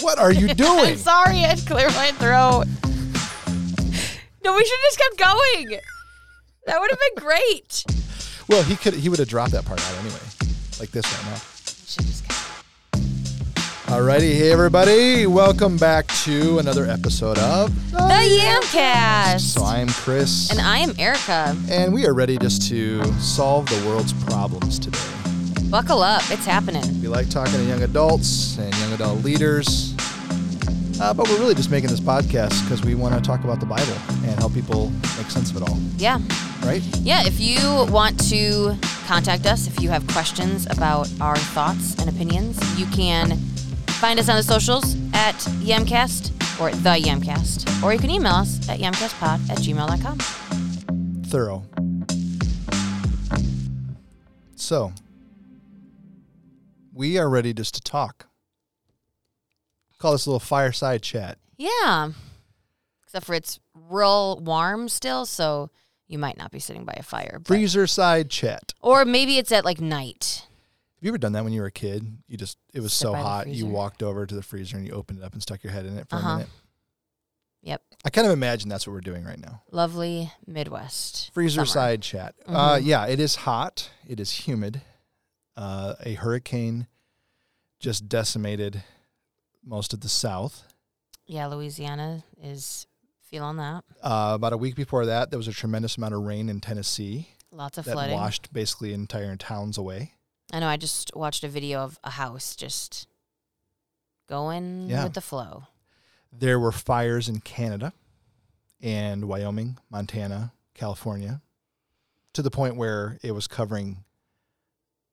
What are you doing? I'm sorry, I had to clear my throat. No, we should have just kept going. That would have been great. Well, he could he would have dropped that part out anyway, like this right now. Should just kept- Alrighty, hey everybody, welcome back to another episode of The Yamcast. So I'm Chris, and I am Erica. and we are ready just to solve the world's problems today. Buckle up, it's happening. We like talking to young adults and young adult leaders, uh, but we're really just making this podcast because we want to talk about the Bible and help people make sense of it all, Yeah. right? Yeah, if you want to contact us, if you have questions about our thoughts and opinions, you can find us on the socials at Yamcast or The Yamcast. Or you can email us at yamcastpod at gmail.com. Thorough. So, we are ready just to talk. Call this a little fireside chat. Yeah. Except for it's real warm still, so you might not be sitting by a fire. but- Freezer side chat. Or maybe it's at like night. Have you ever done that when you were a kid? You just it was Sit so by the hot, you freezer. walked over to the freezer and you opened it up and stuck your head in it for Uh-huh. a minute. Yep. I kind of imagine that's what we're doing right now. Lovely Midwest. Freezer summer. side chat. Uh, Mhm. yeah, it is hot. It is humid. Uh, a hurricane just decimated most of the South. Yeah, Louisiana is feeling that. Uh, about a week before that, there was a tremendous amount of rain in Tennessee Lots of that flooding. washed basically entire towns away. I know. I just watched a video of a house just going Yeah. with the flow. There were fires in Canada and Wyoming, Montana, California, to the point where it was covering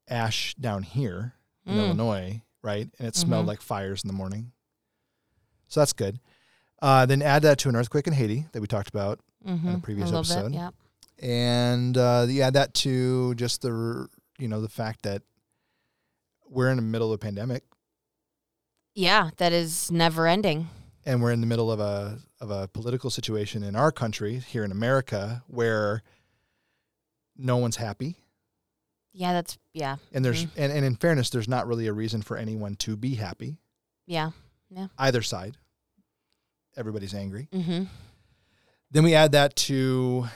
ash down here in Mm. Illinois, right? And it smelled Mhm. like fires in the morning. So that's good. Uh, then add that to an earthquake in Haiti that we talked about, Mm-hmm. previous a little episode. Yeah. and uh, you add that to just the you know the fact that we're in the middle of a pandemic Yeah, that is never ending. and we're in the middle of a of a political situation in our country here in America where no one's happy Yeah, that's yeah, and there's Mhm. and, and in fairness there's not really a reason for anyone to be happy yeah. Yeah. Either side everybody's angry Mm-hmm. then we add that to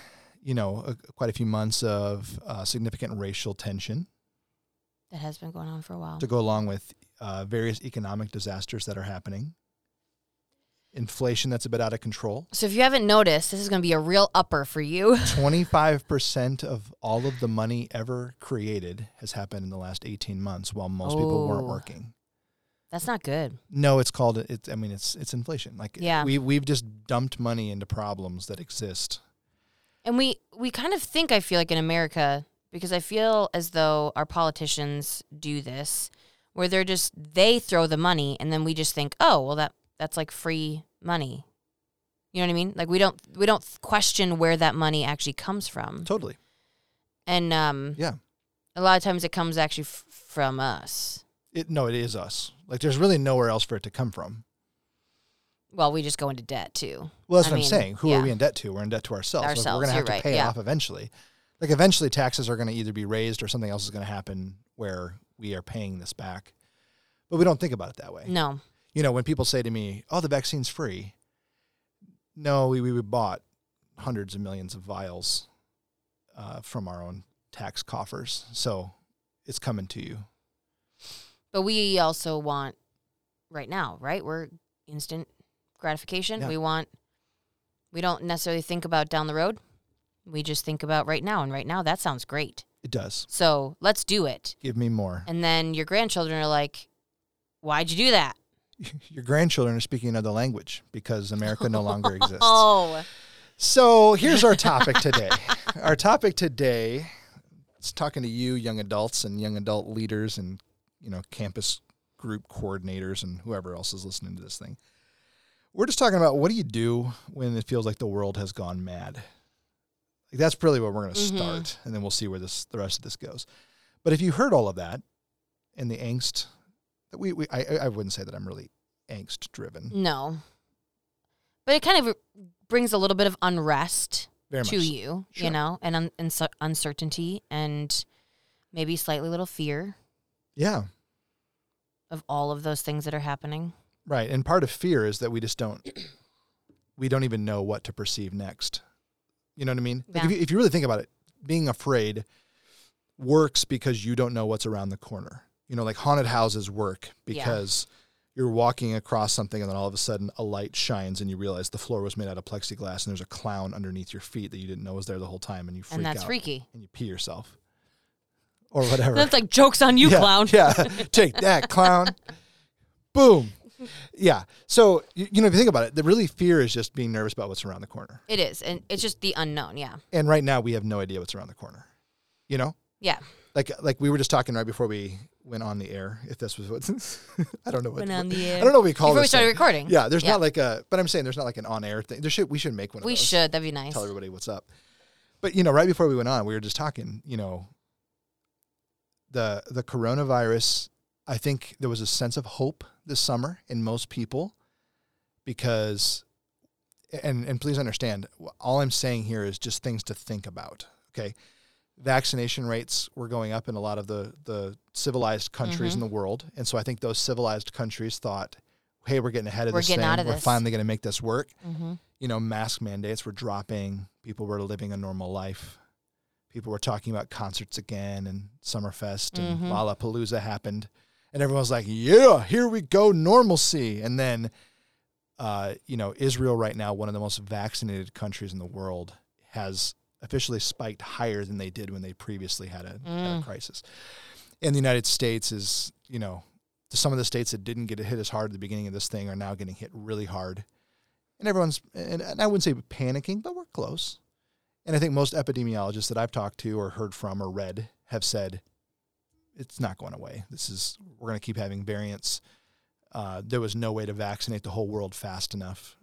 you know a, quite a few months of uh, significant racial tension That has been going on for a while. to go along with uh, various economic disasters that are happening inflation that's a bit out of control So if you haven't noticed, this is going to be a real upper for you. 25% of all of the money ever created has happened in the last 18 months while most people weren't Oh. working. That's not good. No, it's called it's I mean it's it's inflation. Like Yeah. we we've just dumped money into problems that exist. And we we kind of think I feel like in America because I feel as though our politicians do this where they're just they throw the money and then we just think, "Oh, well that that's like free money." You know what I mean? Like we don't we don't question where that money actually comes from. Totally. And um Yeah. a lot of times it comes actually f- from us. It no, it is us. Like there's really nowhere else for it to come from. Well, we just go into debt too. Well, that's I what mean, I'm saying. Who yeah. are we in debt to? We're in debt to ourselves. Like, Ourselves, we're going to have to right, pay it yeah. off eventually. Like eventually taxes are going to either be raised or something else is going to happen where we are paying this back. But we don't think about it that way. No. You know, when people say to me, "Oh, the vaccine's free," no, we we bought hundreds of millions of vials uh, from our own tax coffers, so it's coming to you. But we also want right now, right? We're instant gratification. Yeah. We want we don't necessarily think about down the road. We just think about right now and right now that sounds great. It does. So, let's do it. Give me more. And then your grandchildren are like, "Why'd you do that?" Your grandchildren are speaking another language because America no longer exists. Oh. So here's our topic today. our topic today is talking to you, young adults and young adult leaders, and you know, campus group coordinators and whoever else is listening to this thing. We're just talking about what do you do when it feels like the world has gone mad. Like that's really where we're going to Mhm. start, and then we'll see where this the rest of this goes. But if you heard all of that and the angst we, we I, I wouldn't say that I'm really angst driven. No. But it kind of brings a little bit of unrest Very to much. you, Sure. you know, and un- uncer- uncertainty and maybe slightly little fear. Yeah. of all of those things that are happening. Right. And part of fear is that we just don't we don't even know what to perceive next. You know what I mean? Like if, you, if you really think about it, being afraid works because you don't know what's around the corner. You know, like haunted houses work Yeah. because you're walking across something and then all of a sudden a light shines and you realize the floor was made out of plexiglass and there's a clown underneath your feet that you didn't know was there the whole time and you freak and that's out freaky. and you pee yourself or whatever. That's like jokes on you, yeah, clown. Yeah, take that, clown. Boom. Yeah. So you, you know, if you think about it, the really fear is just being nervous about what's around the corner. It is, and it's just the unknown. Yeah, And right now, we have no idea what's around the corner. You know, yeah. Like like we were just talking right before we went on the air. If this was what I don't know what Went on the air. I don't know what we call Before we started thing. recording. Yeah, there's Yeah. not like a, but I'm saying there's not like an on air thing. There should we should make one. of we those. should. That'd be nice. tell everybody what's up. But you know, right before we went on, we were just talking. You know, the the coronavirus. I think there was a sense of hope this summer in most people because, and and please understand, all I'm saying here is just things to think about. Okay, vaccination rates were going up in a lot of the the civilized countries Mhm. in the world, and so I think those civilized countries thought, "Hey, we're getting ahead of We're this thing. of we're this." finally going to make this work." hmm you know, mask mandates were dropping. People were living a normal life. People were talking about concerts again and Summerfest and Mhm. Lollapalooza happened. And everyone was like, yeah, here we go, normalcy. And then, uh, you know, Israel right now, one of the most vaccinated countries in the world, has officially spiked higher than they did when they previously had a, had a Mm. crisis. And the United States is, you know, some of the states that didn't get hit as hard at the beginning of this thing are now getting hit really hard and everyone's and, and I wouldn't say panicking, but we're close. And I think most epidemiologists that I've talked to or heard from or read have said it's not going away. This is we're going to keep having variants. Uh, there was no way to vaccinate the whole world fast enough,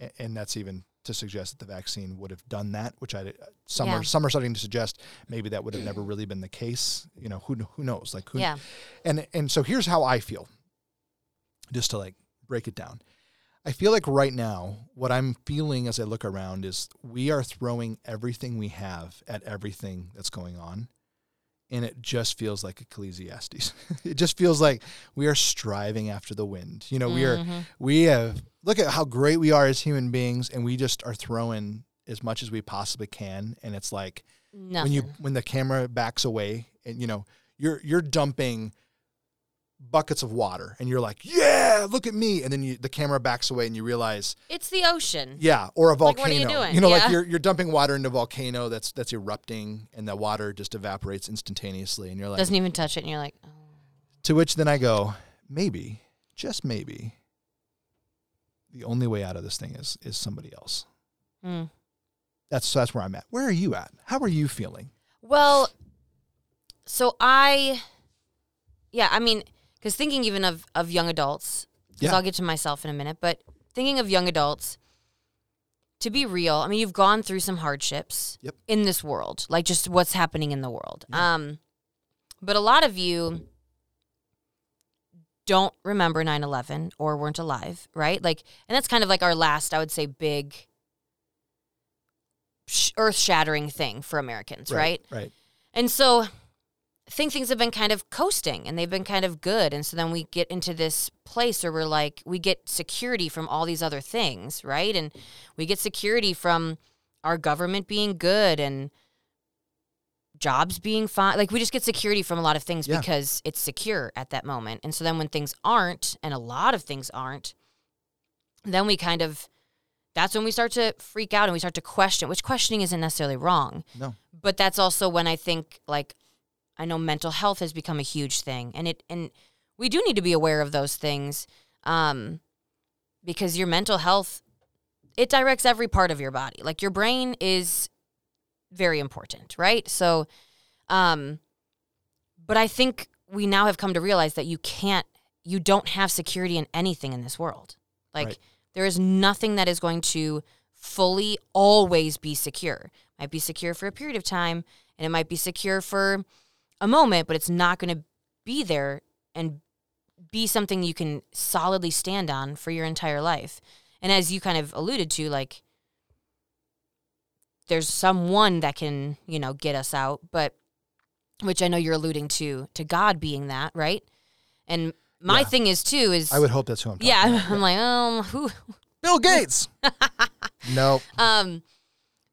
A- and that's even to suggest that the vaccine would have done that. Which I some Yeah. are some are starting to suggest maybe that would have never really been the case. You know who who knows? Like who Yeah. and and so here's how I feel. Just to like break it down. I feel like right now what I'm feeling as I look around is we are throwing everything we have at everything that's going on. And it just feels like Ecclesiastes. it just feels like we are striving after the wind. You know, we are Mhm. we have look at how great we are as human beings and we just are throwing as much as we possibly can and it's like Nothing. when you when the camera backs away and you know you're you're dumping buckets of water and you're like yeah look at me and then you, the camera backs away and you realize it's the ocean. yeah or a Like, volcano what are you doing? know Yeah. like you're you're dumping water into a volcano that's that's erupting and the water just evaporates instantaneously and you're like Doesn't even touch it, and you're like, oh. to which then I go maybe just maybe the only way out of this thing is is somebody else Mm. that's that's where I'm at where are you at how are you feeling Well, so I, yeah, I mean, because thinking even of of young adults, because Yeah. I'll get to myself in a minute, but thinking of young adults, to be real, I mean, you've gone through some hardships Yep. in this world, like just what's happening in the world. Yeah. Um, but a lot of you don't remember 9-11 or weren't alive right like and that's kind of like our last i would say big sh- earth-shattering thing for americans right right and so think things have been kind of coasting and they've been kind of good. And so then we get into this place where we're like, we get security from all these other things, right? And we get security from our government being good and jobs being fine. Like we just get security from a lot of things Yeah. because it's secure at that moment. And so then when things aren't, and a lot of things aren't, then we kind of, that's when we start to freak out and we start to question, which questioning isn't necessarily wrong no but that's also when I think like I know mental health has become a huge thing and it and we do need to be aware of those things um because your mental health it directs every part of your body. Like your brain is very important right? So um but I think we now have come to realize that you can't you don't have security in anything in this world. Like Right. there is nothing that is going to fully always be secure. It might be secure for a period of time and it might be secure for a moment but it's not going to be there and be something you can solidly stand on for your entire life and as you kind of alluded to like there's someone that can you know get us out but which i know you're alluding to to god being that right and my Yeah. thing is too is I would hope that's who I'm talking yeah, about. I'm like, um, who Bill Gates. nope. Um,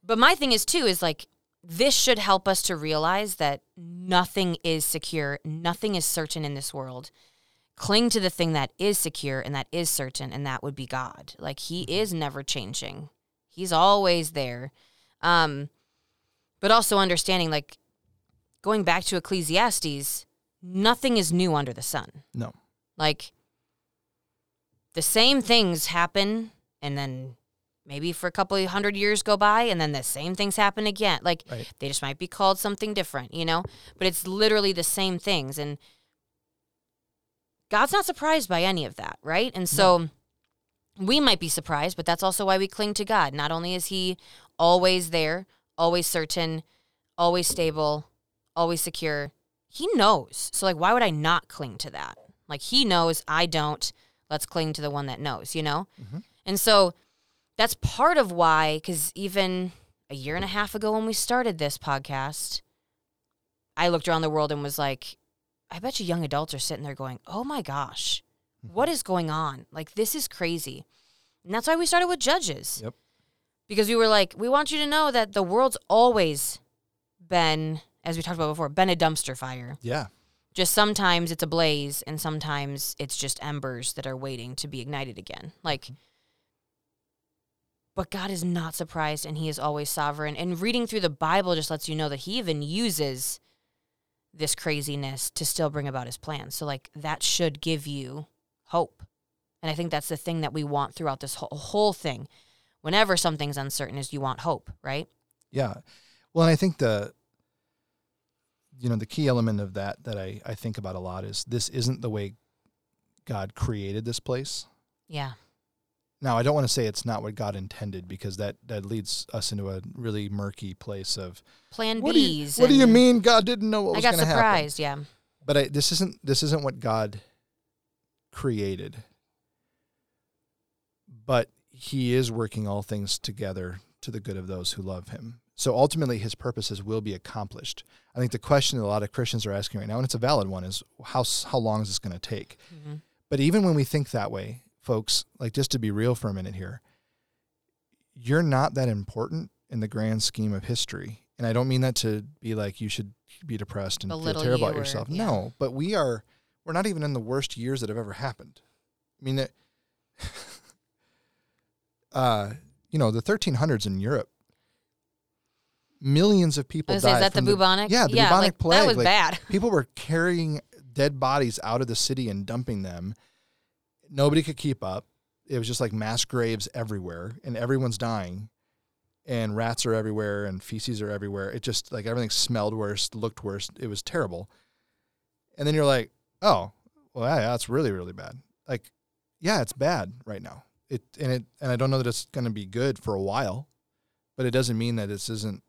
but my thing is too is like this should help us to realize that nothing is secure, nothing is certain in this world. Cling to the thing that is secure and that is certain, and that would be God. Like He is never changing; He's always there. Um, but also understanding, like going back to Ecclesiastes, nothing is new under the sun. No. Like the same things happen and then maybe for a couple of hundred years go by and then the same things happen again. Like Right. they just might be called something different, you know? But it's literally the same things and God's not surprised by any of that, right? And so we might be surprised, but that's also why we cling to God. Not only is he always there, always certain, always stable, always secure, he knows. So like why would I not cling to that? Like he knows, I don't. Let's cling to the one that knows, you know? Mhm. And so that's part of why cuz even a year and a half ago when we started this podcast, I looked around the world and was like, I bet you young adults are sitting there going, "Oh my gosh, mm-hmm. what is going on? Like this is crazy." And that's why we started with judges. Yep. Because we were like, we want you to know that the world's always been, as we talked about before, been a dumpster fire. Yeah. Just sometimes it's a blaze and sometimes it's just embers that are waiting to be ignited again. Like mm-hmm. But God is not surprised and he is always sovereign. And reading through the Bible just lets you know that he even uses this craziness to still bring about his plans. So like that should give you hope. And I think that's the thing that we want throughout this whole, whole thing. Whenever something's uncertain is you want hope, right? Yeah. Well, and I think the you know the key element of that that I I think about a lot is this isn't the way God created this place. Yeah. Now, I don't want to say it's not what God intended because that that leads us into a really murky place of Plan what do you, what do you mean God didn't know what I was going to happen? surprised, yeah. But I, this isn't this isn't what God created. But he is working all things together to the good of those who love him. So ultimately his purposes will be accomplished. I think the question that a lot of Christians are asking right now and it's a valid one is how how long is this going to take? hmm But even when we think that way, folks, like just to be real for a minute here, you're not that important in the grand scheme of history. And I don't mean that to be like you should be depressed and feel terrible about yourself. yeah. No, but we are we're not even in the worst years that have ever happened. I mean that uh you know, the 1300s in Europe millions of people was say, died is that the bubonic? Yeah, the yeah, bubonic like, plague. That was like, bad. people were carrying dead bodies out of the city and dumping them. Nobody could keep up. It was just like mass graves everywhere, and everyone's dying. And rats are everywhere, and feces are everywhere. It just like everything smelled worse, looked worse. It was terrible. And then you're like, oh, well, yeah, that's really, really bad. Like, yeah, it's bad right now. It and it and I don't know that it's going to be good for a while, but it doesn't mean that this isn't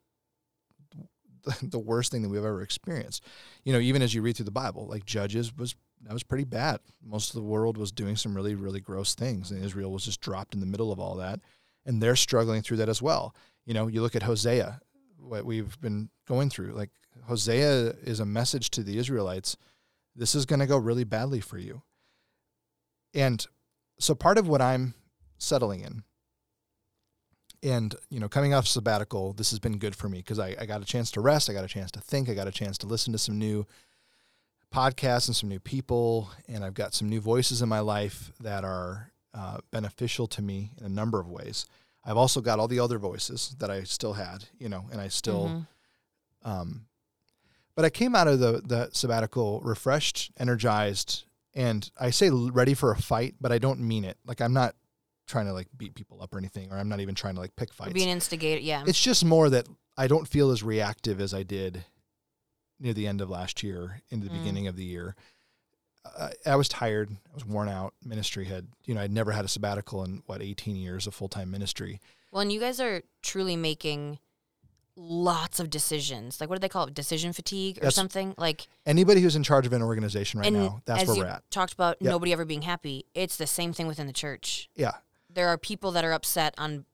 the worst thing that we've ever experienced. You know, even as you read through the Bible, like Judges was that was pretty bad. Most of the world was doing some really really gross things, and Israel was just dropped in the middle of all that, and they're struggling through that as well. You know, you look at Hosea, what we've been going through. Like Hosea is a message to the Israelites. This is going to go really badly for you. And so part of what I'm settling in and you know coming off sabbatical this has been good for me because I, I got a chance to rest i got a chance to think i got a chance to listen to some new podcasts and some new people and i've got some new voices in my life that are uh, beneficial to me in a number of ways i've also got all the other voices that i still had you know and i still Mhm. um, but I came out of the the sabbatical refreshed, energized, and I say ready for a fight, but I don't mean it. Like I'm not trying to like beat people up or anything, or I'm not even trying to like pick Or fights. Be an instigator, yeah. It's just more that I don't feel as reactive as I did near the end of last year, into the Mm. beginning of the year. I, I was tired. I was worn out. Ministry had, you know, I'd never had a sabbatical in what 18 years of full time ministry. Well, and you guys are truly making lots of decisions. Like, what do they call it? Decision fatigue or That's- something? Like, Anybody who's in charge of an organization right now, that's as where you we're at. talked about Yep. nobody ever being happy, it's the same thing within the church. Yeah. There are people that are upset on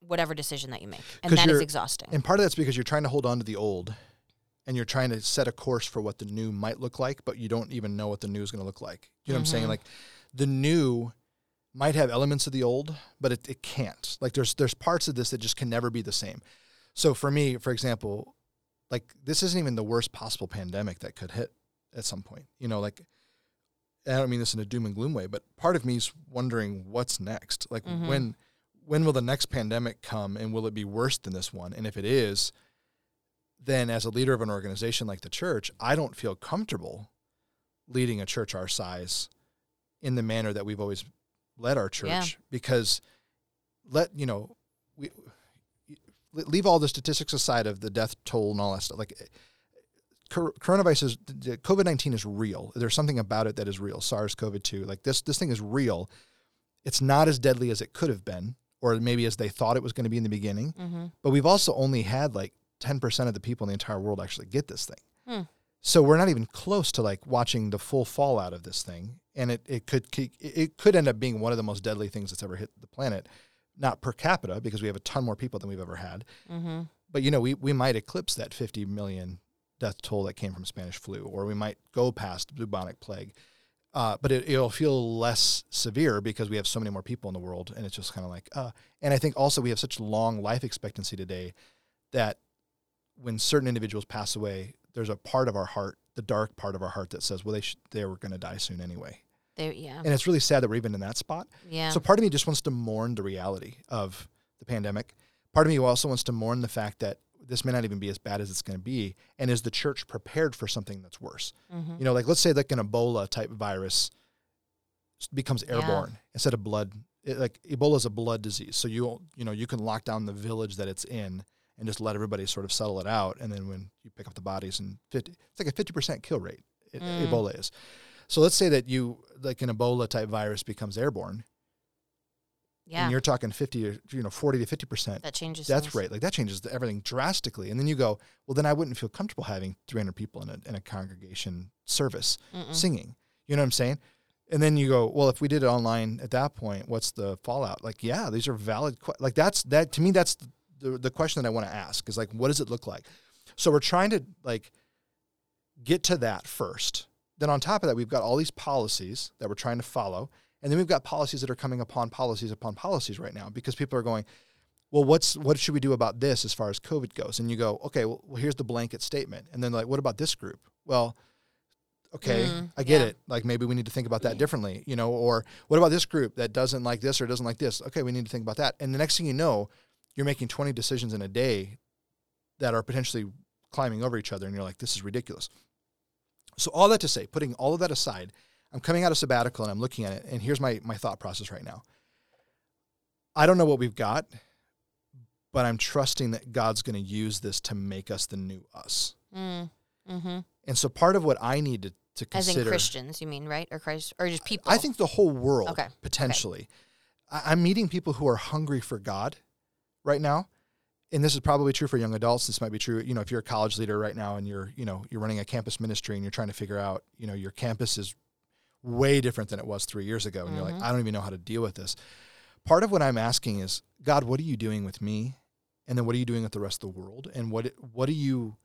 whatever decision that you make, and that is exhausting. And part of that's because you're trying to hold on to the old and you're trying to set a course for what the new might look like, but you don't even know what the new is going to look like. You know what I'm saying? Mhm. Like the new might have elements of the old, but it, it can't. Like there's there's parts of this that just can never be the same. So for me, for example, like this isn't even the worst possible pandemic that could hit at some point. You know, like I don't mean this in a doom and gloom way, but part of me is wondering what's next. Like Mhm. when when will the next pandemic come and will it be worse than this one? And if it is, then as a leader of an organization like the church, I don't feel comfortable leading a church our size in the manner that we've always led our church. Yeah. because let you know we leave all the statistics aside of the death toll and all that stuff. Like coronavirus is covid-19 is real. There's something about it that is real. Sars-cov-2 like this this thing is real. It's not as deadly as it could have been or maybe as they thought it was going to be in the beginning. Mm-hmm. but we've also only had like 10% of the people in the entire world actually get this thing. Hmm. So we're not even close to like watching the full fallout of this thing. And it, it could it could end up being one of the most deadly things that's ever hit the planet. Not per capita because we have a ton more people than we've ever had. Mm-hmm. But you know, we, we might eclipse that 50 million death toll that came from Spanish flu, or we might go past bubonic plague. Uh, but it, it'll feel less severe because we have so many more people in the world, and it's just kind of like, uh. And I think also we have such long life expectancy today that when certain individuals pass away, there's a part of our heart, the dark part of our heart, that says, well, they sh- they were going to die soon anyway. There, yeah, And it's really sad that we're even in that spot. yeah. So part of me just wants to mourn the reality of the pandemic. Part of me also wants to mourn the fact that this may not even be as bad as it's going to be. And is the church prepared for something that's worse? mm-hmm. You know, like let's say like an Ebola type virus becomes Yeah. airborne instead of blood. It, like Ebola is a blood disease, so you you know you can lock down the village that it's in and just let everybody sort of settle it out. And then when you pick up the bodies and 50, it's like a fifty percent kill rate. It, Mm. Ebola is. So let's say that you like an Ebola type virus becomes airborne, yeah, and you're talking fifty or you know forty to fifty percent that changes. death things. rate. Like that changes everything drastically. And then you go, well, then I wouldn't feel comfortable having 300 people in a, in a congregation service Mm-mm. singing. You know what I'm saying? And then you go, well, if we did it online at that point, what's the fallout? Like, yeah, these are valid. Que- like that's that to me. That's the the question that I want to ask is like, what does it look like? So we're trying to like get to that first. Then on top of that, we've got all these policies that we're trying to follow, and then we've got policies that are coming upon policies upon policies right now because people are going, well, what's what should we do about this as far as COVID goes? And you go, okay, well, well here's the blanket statement, and then like, what about this group? Well, okay, Mm, I get yeah. it. Like maybe we need to think about that differently, you know. Or what about this group that doesn't like this or doesn't like this? Okay, we need to think about that. And the next thing you know, you're making 20 decisions in a day that are potentially climbing over each other, and you're like, this is ridiculous. So all that to say, putting all of that aside, I'm coming out of sabbatical and I'm looking at it, and here's my my thought process right now. I don't know what we've got, but I'm trusting that God's going to use this to make us the new us. Mm. Mm-hmm. And so part of what I need to, to As in Christians, you mean, right? Or Christ, or just people? I think the whole world Okay. potentially. I, I'm meeting people who are hungry for God right now. And this is probably true for young adults. This might be true, you know, if you're a college leader right now and you're, you know, you're running a campus ministry and you're trying to figure out, you know, your campus is way different than it was three years ago. And you're like, Mhm. I don't even know how to deal with this. Part of what I'm asking is, God, what are you doing with me? And then what are you doing with the rest of the world? And what what are you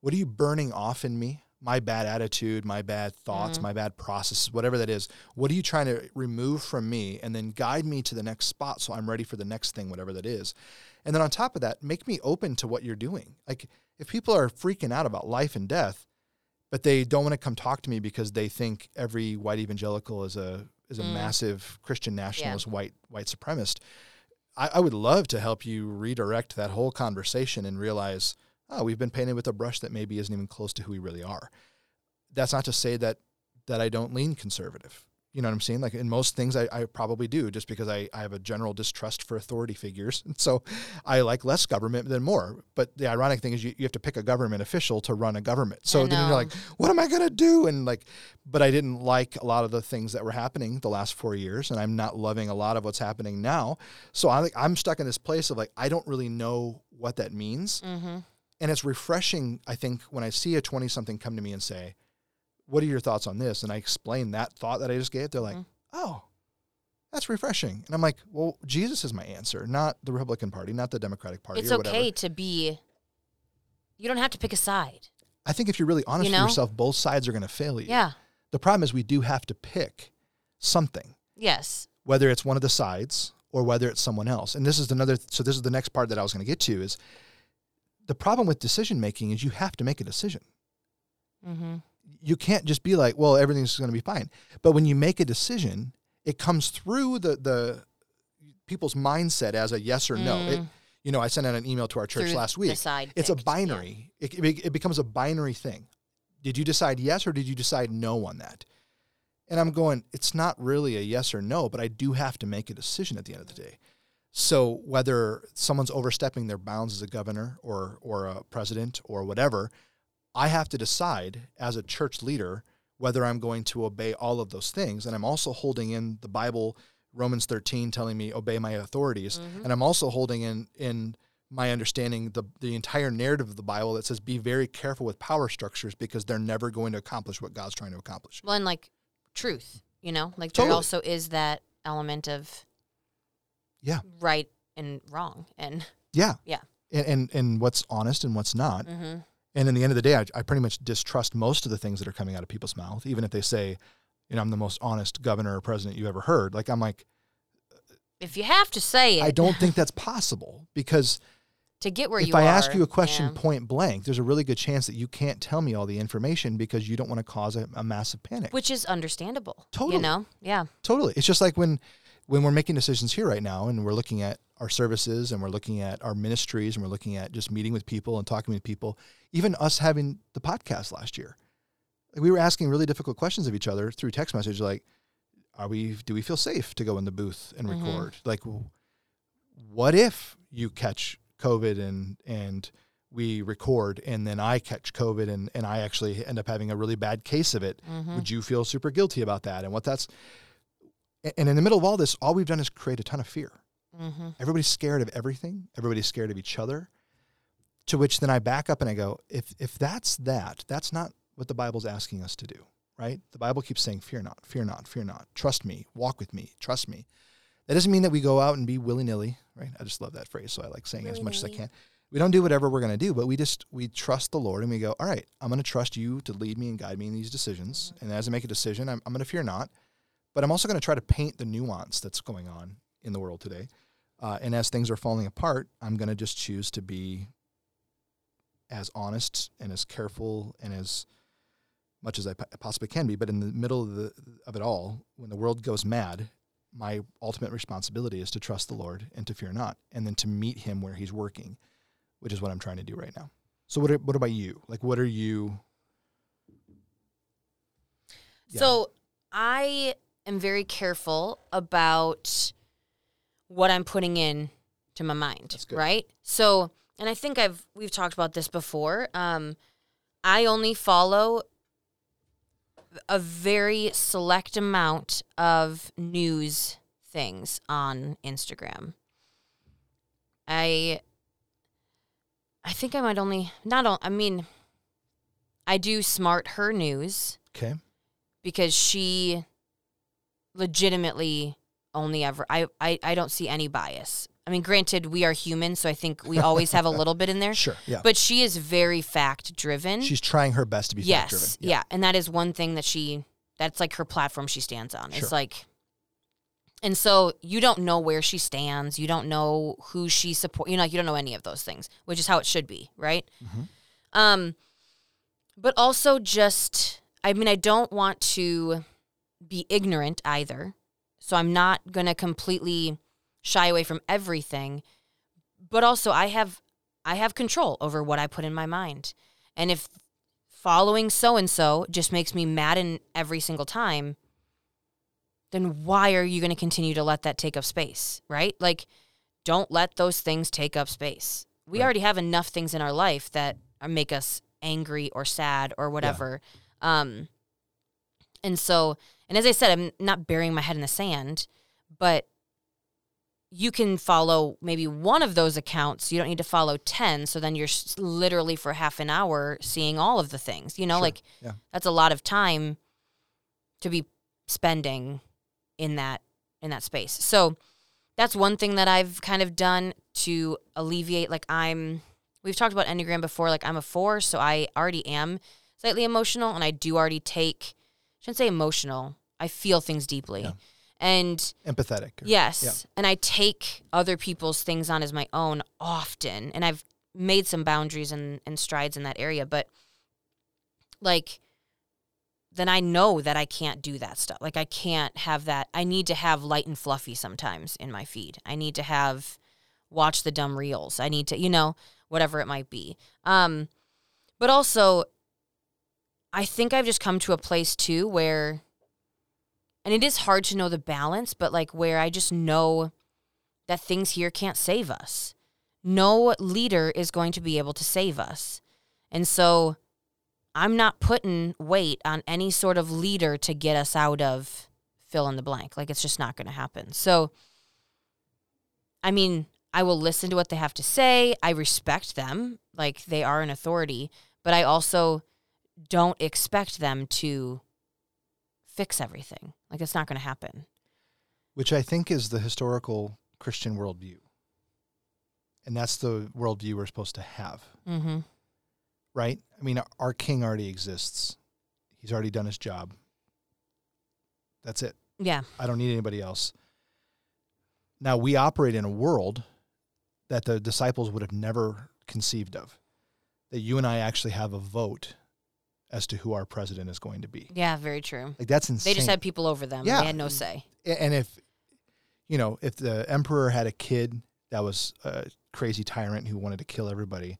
what are you burning off in me? My bad attitude, my bad thoughts, Mhm. my bad processes, whatever that is. What are you trying to remove from me and then guide me to the next spot so I'm ready for the next thing, whatever that is. And then on top of that, make me open to what you're doing. Like if people are freaking out about life and death, but they don't want to come talk to me because they think every white evangelical is a is a Mm. massive Christian nationalist white white supremacist. I, I would love to help you redirect that whole conversation and realize, oh, we've been painted with a brush that maybe isn't even close to who we really are. That's not to say that that I don't lean conservative. You know what I'm saying? Like in most things, I, I probably do, just because I, I have a general distrust for authority figures. And so I like less government than more. But the ironic thing is, you, you have to pick a government official to run a government. So then you're like, what am I going to do? And like, but I didn't like a lot of the things that were happening the last four years. And I'm not loving a lot of what's happening now. So I'm, I'm stuck in this place of like, I don't really know what that means. Mm-hmm. And it's refreshing, I think, when I see a 20 something come to me and say, What are your thoughts on this? And I explain that thought that I just gave. They're like, Mhm. Oh, that's refreshing. And I'm like, Well, Jesus is my answer, not the Republican Party, not the Democratic Party It's okay whatever. to be. You don't have to pick a side. I think if you're really honest You with yourself, both sides are going to fail you. Yeah. The problem is we do have to pick something, Yes. whether it's one of the sides or whether it's someone else. And this is another. So this is the next part that I was going to get to is the problem with decision making is you have to make a decision. Mm-hmm. You can't just be like, well, everything's going to be fine. But when you make a decision, it comes through the the people's mindset as a yes or no. It, you know, I sent out an email to our church last week. It's a picked, yeah. binary. It, it, it becomes a binary thing. Did you decide yes or did you decide no on that? And I'm going, it's not really a yes or no, but I do have to make a decision at the end of the day. So whether someone's overstepping their bounds as a governor or or a president or whatever, I have to decide as a church leader whether I'm going to obey all of those things. And I'm also holding in the Bible, Romans 13, telling me obey my authorities. Mhm. And I'm also holding in in my understanding the the entire narrative of the Bible that says be very careful with power structures because they're never going to accomplish what God's trying to accomplish. Well, and like truth, you know, like Totally. there also is that element of Yeah. right and wrong, and Yeah. Yeah. And and, and what's honest and what's not. mm-hmm. And in the end of the day, I, I pretty much distrust most of the things that are coming out of people's mouth, even if they say, you know, I'm the most honest governor or president you ever heard. Like I'm like, if you have to say it, I don't think that's possible because to get where you are. if you I are. ask you a question yeah. point blank, there's a really good chance that you can't tell me all the information because you don't want to cause a, a massive panic. which is understandable. Totally. You know, yeah, Totally. It's just like when when we're making decisions here right now and we're looking at our services and we're looking at our ministries and we're looking at just meeting with people and talking with people, even us having the podcast last year. We were asking really difficult questions of each other through text message like are we do we feel safe to go in the booth and Mhm. record? Like what if you catch COVID and and we record and then I catch COVID and, and I actually end up having a really bad case of it mm-hmm. would you feel super guilty about that and what that's and in the middle of all this all we've done is create a ton of fear. Mm-hmm. everybody's scared of everything. Everybody's scared of each other. To which then i back up and i go if if that's that that's not what the bible's asking us to do right? The bible keeps saying fear not fear not fear not. Trust me. Walk with me. Trust me. That doesn't mean that we go out and be willy-nilly right? I just love that phrase so i like saying it as much as i can. We don't do whatever we're going to do but we just we trust the lord and we go all right i'm going to trust you to lead me and guide me in these decisions and as i make a decision i'm, I'm going to fear not but i'm also going to try to paint the nuance that's going on in the world today. Uh, and as things are falling apart i'm going to just choose to be as honest and as careful and as much as i possibly can be but in the middle of, the, of it all when the world goes mad my ultimate responsibility is to trust the lord and to fear not and then to meet him where he's working which is what i'm trying to do right now. So what, are, what about you? Like what are you? Yeah. So I am very careful about what I'm putting in to my mind, right? So, and I think I've we've talked about this before. Um, I only follow a very select amount of news things on Instagram. I I think I might only not on, I mean I do smart her news okay because she legitimately only ever I, I I don't see any bias. I mean, granted, we are human, so I think we always have a little bit in there. sure yeah But she is very fact driven. she's trying her best to be yes, fact-driven. yeah. and that is one thing that she that's like her platform she stands on. Sure. It's like, and so you don't know where she stands. You don't know who she support. You know, like, you don't know any of those things, which is how it should be, right? Mhm. Um, but also just, I mean, I don't want to be ignorant either. So I'm not gonna completely shy away from everything. But also, I have I have control over what I put in my mind, and if following so and so just makes me mad in every single time, then why are you going to continue to let that take up space, right? Like, don't let those things take up space. We Right. already have enough things in our life that make us angry or sad or whatever. Um, and so, and as I said, I'm not burying my head in the sand, but you can follow maybe one of those accounts. You don't need to follow 10. So then you're literally for half an hour seeing all of the things. You know, Sure. like Yeah. that's a lot of time to be spending in that in that space. So that's one thing that I've kind of done to alleviate like I'm we've talked about Enneagram before. Like I'm a four, so I already am slightly emotional, and I do already take. Shouldn't say emotional. I feel things deeply, Yeah. and Empathetic. or- Yes. Yeah. And I take other people's things on as my own often. And I've made some boundaries and, and strides in that area. But like, then I know that I can't do that stuff. Like, I can't have that. I need to have light and fluffy sometimes in my feed. I need to have watch the dumb reels. I need to, you know, whatever it might be. Um, but also, I think I've just come to a place too where and it is hard to know the balance, but like where I just know that things here can't save us. No leader is going to be able to save us. And so I'm not putting weight on any sort of leader to get us out of fill in the blank. Like it's just not going to happen. So, I mean, I will listen to what they have to say. I respect them, like they are an authority, but I also don't expect them to fix everything. Like it's not going to happen. Which I think is the historical Christian worldview. And that's the worldview we're supposed to have, Mm-hmm. right? I mean, our king already exists. He's already done his job. That's it. Yeah. I don't need anybody else. Now, we operate in a world that the disciples would have never conceived of. That you and I actually have a vote as to who our president is going to be. Yeah. Very true. Like that's insane. They just had people over them. Yeah. They had no say. And if you know if the emperor had a kid that was a crazy tyrant who wanted to kill everybody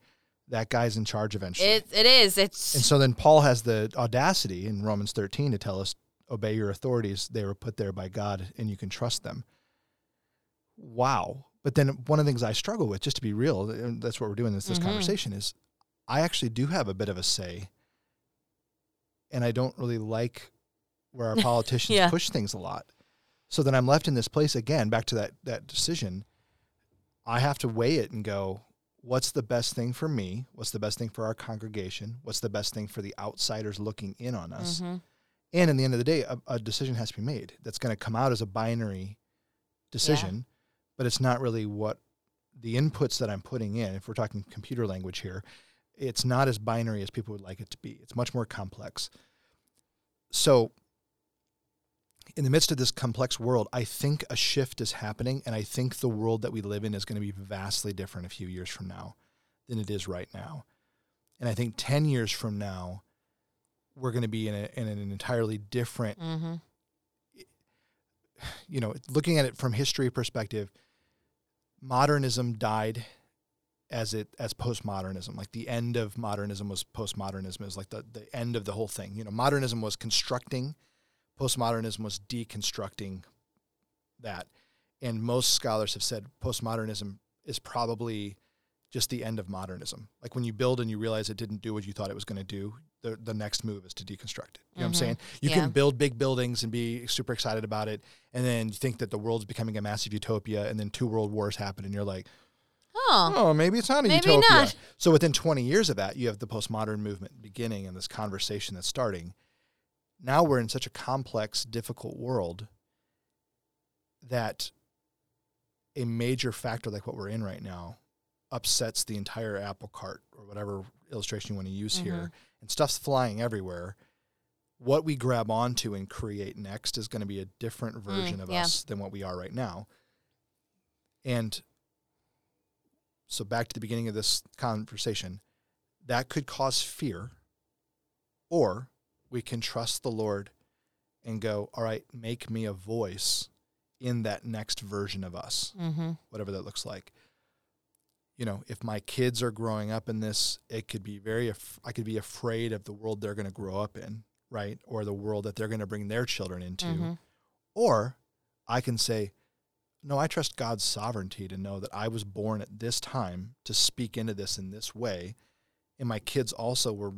that guy's in charge eventually It it is. It's and so then paul has the audacity in romans 13 to tell us obey your authorities they were put there by god and you can trust them wow but then one of the things i struggle with just to be real and that's what we're doing in this, this Mhm. conversation is i actually do have a bit of a say and i don't really like where our politicians Yeah. push things a lot. So then i'm left in this place again back to that that decision. I have to weigh it and go what's the best thing for me? What's the best thing for our congregation? What's the best thing for the outsiders looking in on us? Mhm. and in the end of the day a, a decision has to be made that's going to come out as a binary decision but it's not really what the inputs that i'm putting in if we're talking computer language here it's not as binary as people would like it to be. It's much more complex. So in the midst of this complex world i think a shift is happening and i think the world that we live in is going to be vastly different a few years from now than it is right now. And i think 10 years from now we're going to be in, a, in an entirely different mm-hmm. you know, looking at it from history perspective, modernism died as it as postmodernism. Like the end of modernism was postmodernism. is like the, the end of the whole thing. You know, modernism was constructing, postmodernism was deconstructing that. And most scholars have said postmodernism is probably just the end of modernism. Like when you build and you realize it didn't do what you thought it was going to do, the, the next move is to deconstruct it. You know what I'm Mhm. saying? You Yeah. can build big buildings and be super excited about it, and then you think that the world's becoming a massive utopia, and then two world wars happen, and you're like, Oh. oh, maybe it's not a Maybe utopia. not. So within 20 years of that, you have the postmodern movement beginning and this conversation that's starting. Now we're in such a complex, difficult world that a major factor like what we're in right now upsets the entire apple cart or whatever illustration you want to use here Mhm. and stuff's flying everywhere what we grab onto and create next is going to be a different version of Mm, yeah. us than what we are right now and so back to the beginning of this conversation that could cause fear or we can trust the lord and go all right make me a voice in that next version of us Mm-hmm. whatever that looks like. You know, if my kids are growing up in this, it could be very, af- I could be afraid of the world they're going to grow up in, right? Or the world that they're going to bring their children into. Mhm. Or I can say, no, I trust God's sovereignty to know that I was born at this time to speak into this in this way. And my kids also were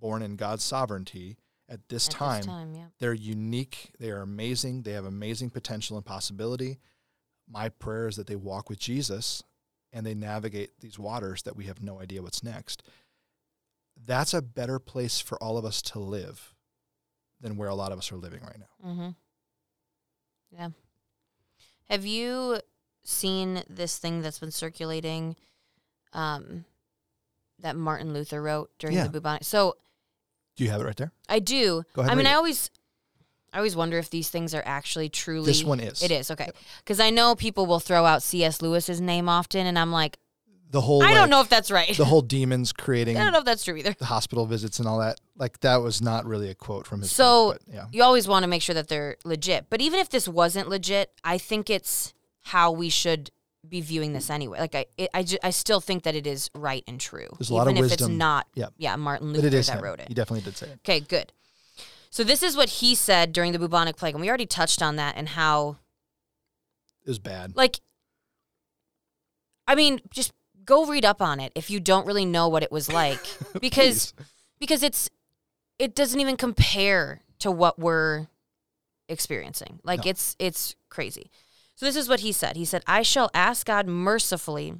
born in God's sovereignty at this At time This time, yeah. they're unique. They are amazing. They have amazing potential and possibility. My prayer is that they walk with Jesus and they navigate these waters that we have no idea what's next. That's a better place for all of us to live than where a lot of us are living right now. Mm-hmm. Yeah. Have you seen this thing that's been circulating? Um, that Martin Luther wrote during Yeah. the bubonic. So Do you have it right there? I do. Go ahead, I mean, I it. always, I always wonder if these things are actually truly. This one is. It is okay, because I know people will throw out C.S. Lewis's name often, and I'm like, The whole I don't know if that's right. the whole demons creating I don't know if that's true either. the hospital visits and all that. Like that was not really a quote from his So book, yeah. you always want to make sure that they're legit. But even if this wasn't legit, I think it's how we should be viewing this anyway. Like I, it, I, ju- I still think that it is right and true. There's a lot of even if it's not, Yeah. yeah, Martin Luther it is that him. wrote it. He definitely did say it. Okay, good. So this is what he said during the bubonic plague, and we already touched on that and how, It was bad. like, I mean, just go read up on it if you don't really know what it was like, because because it's it doesn't even compare to what we're experiencing. Like No. it's it's crazy. So this is what he said. He said, "I shall ask God mercifully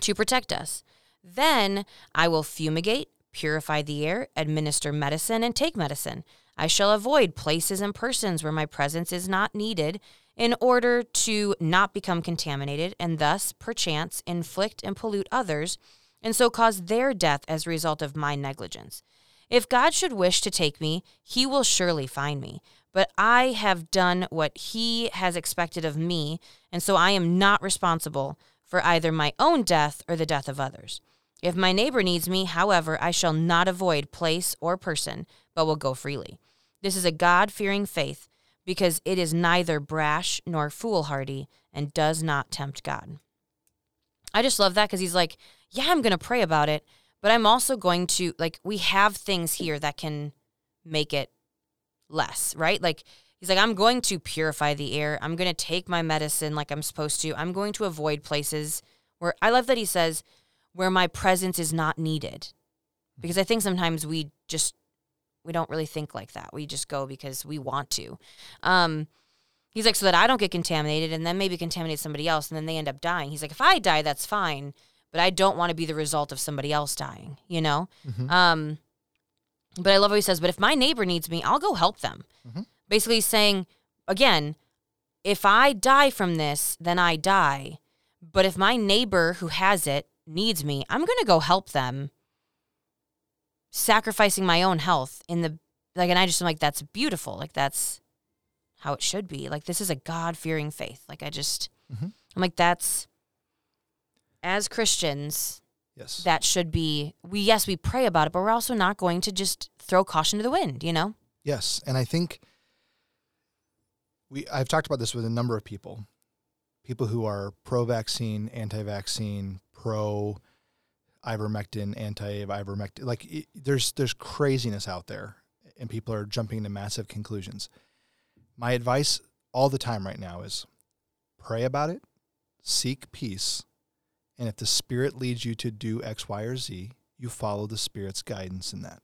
to protect us. Then I will fumigate, purify the air, administer medicine and take medicine. I shall avoid places and persons where my presence is not needed." In order to not become contaminated and thus, perchance, inflict and pollute others, and so cause their death as a result of my negligence. If God should wish to take me, he will surely find me. But I have done what he has expected of me, and so I am not responsible for either my own death or the death of others. If my neighbor needs me, however, I shall not avoid place or person, but will go freely. This is a God fearing faith, because it is neither brash nor foolhardy and does not tempt God. I just love that because he's like, yeah, I'm going to pray about it, but I'm also going to, like, we have things here that can make it less, right? Like, he's like, I'm going to purify the air. I'm going to take my medicine like I'm supposed to. I'm going to avoid places where, I love that he says, where my presence is not needed. Because I think sometimes we just, we don't really think like that. We just go because we want to. Um, He's like, so that I don't get contaminated and then maybe contaminate somebody else and then they end up dying. He's like, if I die, that's fine, but I don't want to be the result of somebody else dying, you know? Mhm. Um, but I love what he says, but if my neighbor needs me, I'll go help them. Mhm. Basically saying, again, if I die from this, then I die. But if my neighbor who has it needs me, I'm going to go help them, sacrificing my own health in the, like, and I just am like, that's beautiful. Like, that's how it should be. Like, this is a God fearing faith. Like, I just, Mhm. I'm like, that's, as Christians, Yes. that should be we yes we pray about it but we're also not going to just throw caution to the wind you know Yes, and I think we I've talked about this with a number of people. People who are pro-vaccine, anti-vaccine, pro ivermectin, anti-ivermectin. Like it, there's there's craziness out there and people are jumping to massive conclusions. My advice all the time right now is pray about it, seek peace, and if the spirit leads you to do X, Y, or Z, you follow the spirit's guidance in that.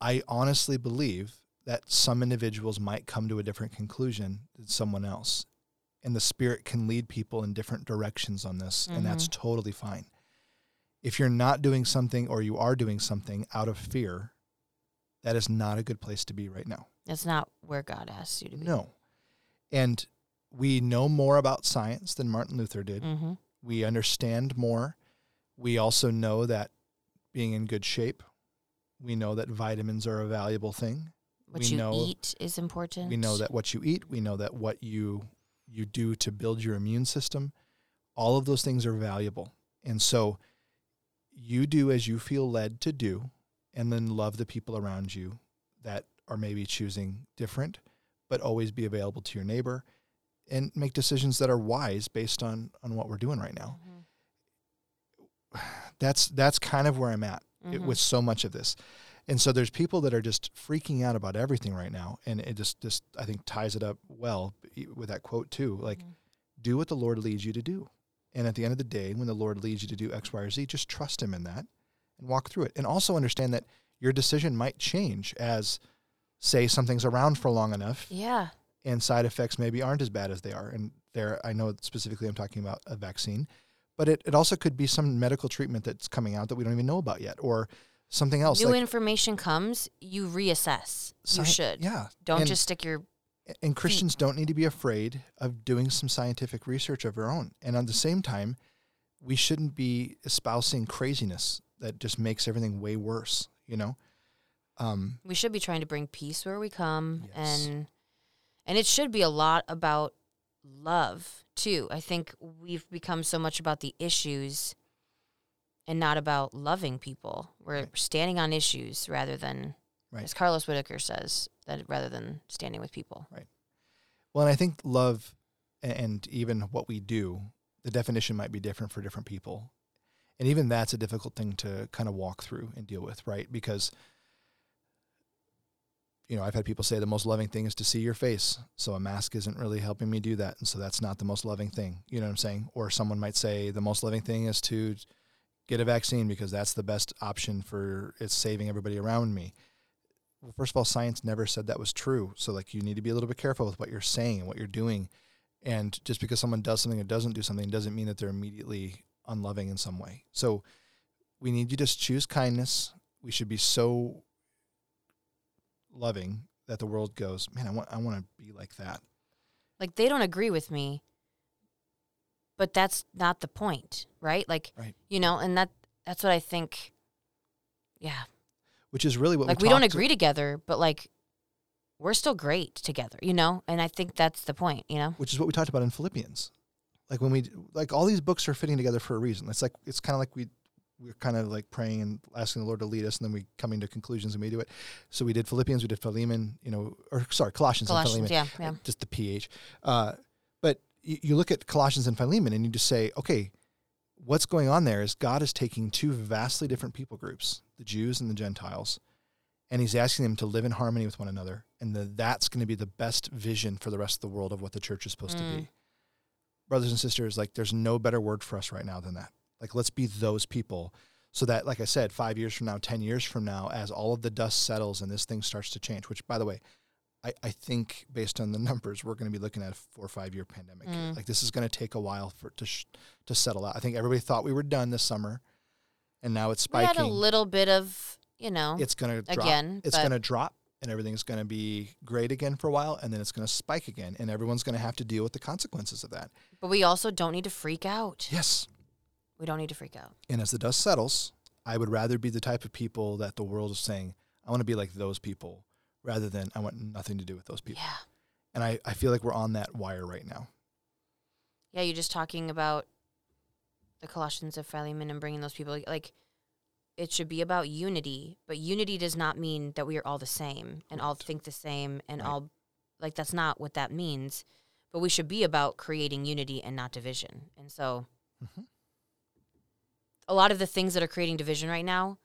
I honestly believe that some individuals might come to a different conclusion than someone else. And the spirit can lead people in different directions on this, and that's totally fine. If you're not doing something or you are doing something out of fear, that is not a good place to be right now. that's not where god asks you to be No. And we know more about science than Martin Luther did. mm-hmm. We understand more. We also know that being in good shape, we know that vitamins are a valuable thing. what we you know eat is important we know that what you eat, we know that what you you do to build your immune system, all of those things are valuable. And so you do as you feel led to do and then love the people around you that are maybe choosing different, but always be available to your neighbor and make decisions that are wise based on on what we're doing right now. Mhm. That's that's kind of where I'm at it- Mhm. with so much of this. And so there's people that are just freaking out about everything right now, and it just just I think ties it up well with that quote too. Like, Mhm. do what the Lord leads you to do, and at the end of the day, when the Lord leads you to do X, Y, or Z, just trust Him in that and walk through it. And also understand that your decision might change as, say, something's around for long enough, yeah and side effects maybe aren't as bad as they are. And there, I know specifically I'm talking about a vaccine, but it, it also could be some medical treatment that's coming out that we don't even know about yet, or something else. new like information comes you reassess you should Yeah. don't and, just stick your And Christians don't need to be afraid of doing some scientific research of their own. And at the same time, we shouldn't be espousing craziness that just makes everything way worse. You know, um, We should be trying to bring peace where we come Yes. and and it should be a lot about love too. I think we've become so much about the issues and not about loving people. We're Right. standing on issues rather than Right. as Carlos Whittaker says, that rather than standing with people. Right. Well, and I think love and even what we do, the definition might be different for different people, and even that's a difficult thing to kind of walk through and deal with, right? Because you know, I've had people say the most loving thing is to see your face. So a mask isn't really helping me do that. And so that's not the most loving thing. You know what I'm saying? Or someone might say the most loving thing is to get a vaccine because that's the best option for it's saving everybody around me. Well, first of all, science never said that was true. So like you need to be a little bit careful with what you're saying and what you're doing. And just because someone does something or doesn't do something doesn't mean that they're immediately unloving in some way. So we need to just choose kindness. We should be so loving that the world goes, man, I want I want to be like that. Like they don't agree with me, but that's not the point, right? Like Right. you know, and that that's what I think yeah. Which is really what like we, we don't agree together, but like we're still great together, you know? And I think that's the point, you know? which is what we talked about in Philippians. Like when we like all these books are fitting together for a reason. It's like it's kind of like we we're kind of like praying and asking the Lord to lead us, and then we coming to conclusions and we do it. So we did Philippians, we did Philemon, you know, or sorry, Colossians, and Philemon. yeah, yeah. just the ph. Uh, you, look at Colossians and Philemon, and you just say, okay, what's going on there is God is taking two vastly different people groups, the Jews and the Gentiles, and He's asking them to live in harmony with one another, and the, that's going to be the best vision for the rest of the world of what the church is supposed to Mm. be. Brothers and sisters, like there's no better word for us right now than that. Like let's be those people. So that, like I said, five years from now, ten years from now, as all of the dust settles and this thing starts to change, which by the way, I, I think based on the numbers, we're going to be looking at a four or five year pandemic. Mm. Like this is going to take a while for to sh- to settle out. I think everybody thought we were done this summer, and now it's We had spiking. a little bit of, you know, it's going to drop. again, It's going to drop, and everything's going to be great again for a while, and then it's going to spike again, and everyone's going to have to deal with the consequences of that. but we also don't need to freak out. Yes, We don't need to freak out. and as the dust settles, I would rather be the type of people that the world is saying, I want to be like those people, rather than I want nothing to do with those people. Yeah. And I, I feel like we're on that wire right now. Yeah, you're just talking about the Colossians of Philemon and bringing those people like it should be about unity, but unity does not mean that we are all the same and all think the same and Right. all like that's not what that means. But we should be about creating unity and not division. And so Mhm. a lot of the things that are creating division right now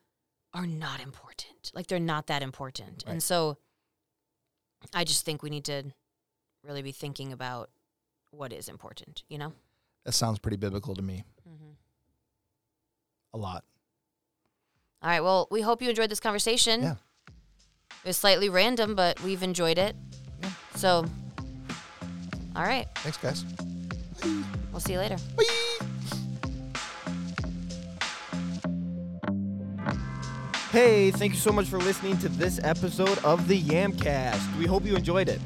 are not important. Like they're not that important. Right. And so I just think we need to really be thinking about what is important, you know? That sounds pretty biblical to me. Mm-hmm. A lot. All right. Well, we hope you enjoyed this conversation. Yeah. It was slightly random, but we've enjoyed it. Yeah. So, all right. Thanks, guys. We'll see you later. Hey, thank you so much for listening to this episode of the Yamcast. We hope you enjoyed it.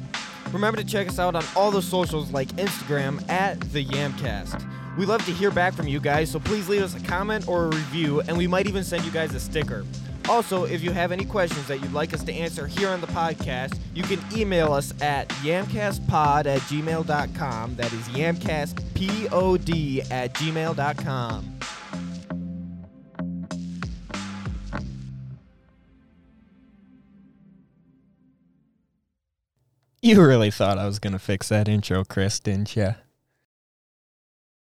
Remember to check us out on all the socials like Instagram at the Yamcast. We love to hear back from you guys, so please leave us a comment or a review, and we might even send you guys a sticker. Also, if you have any questions that you'd like us to answer here on the podcast, you can email us at yamcastpod at gmail.com. That is yamcastpod at gmail.com. You really thought I was going to fix that intro, Chris, didn't you?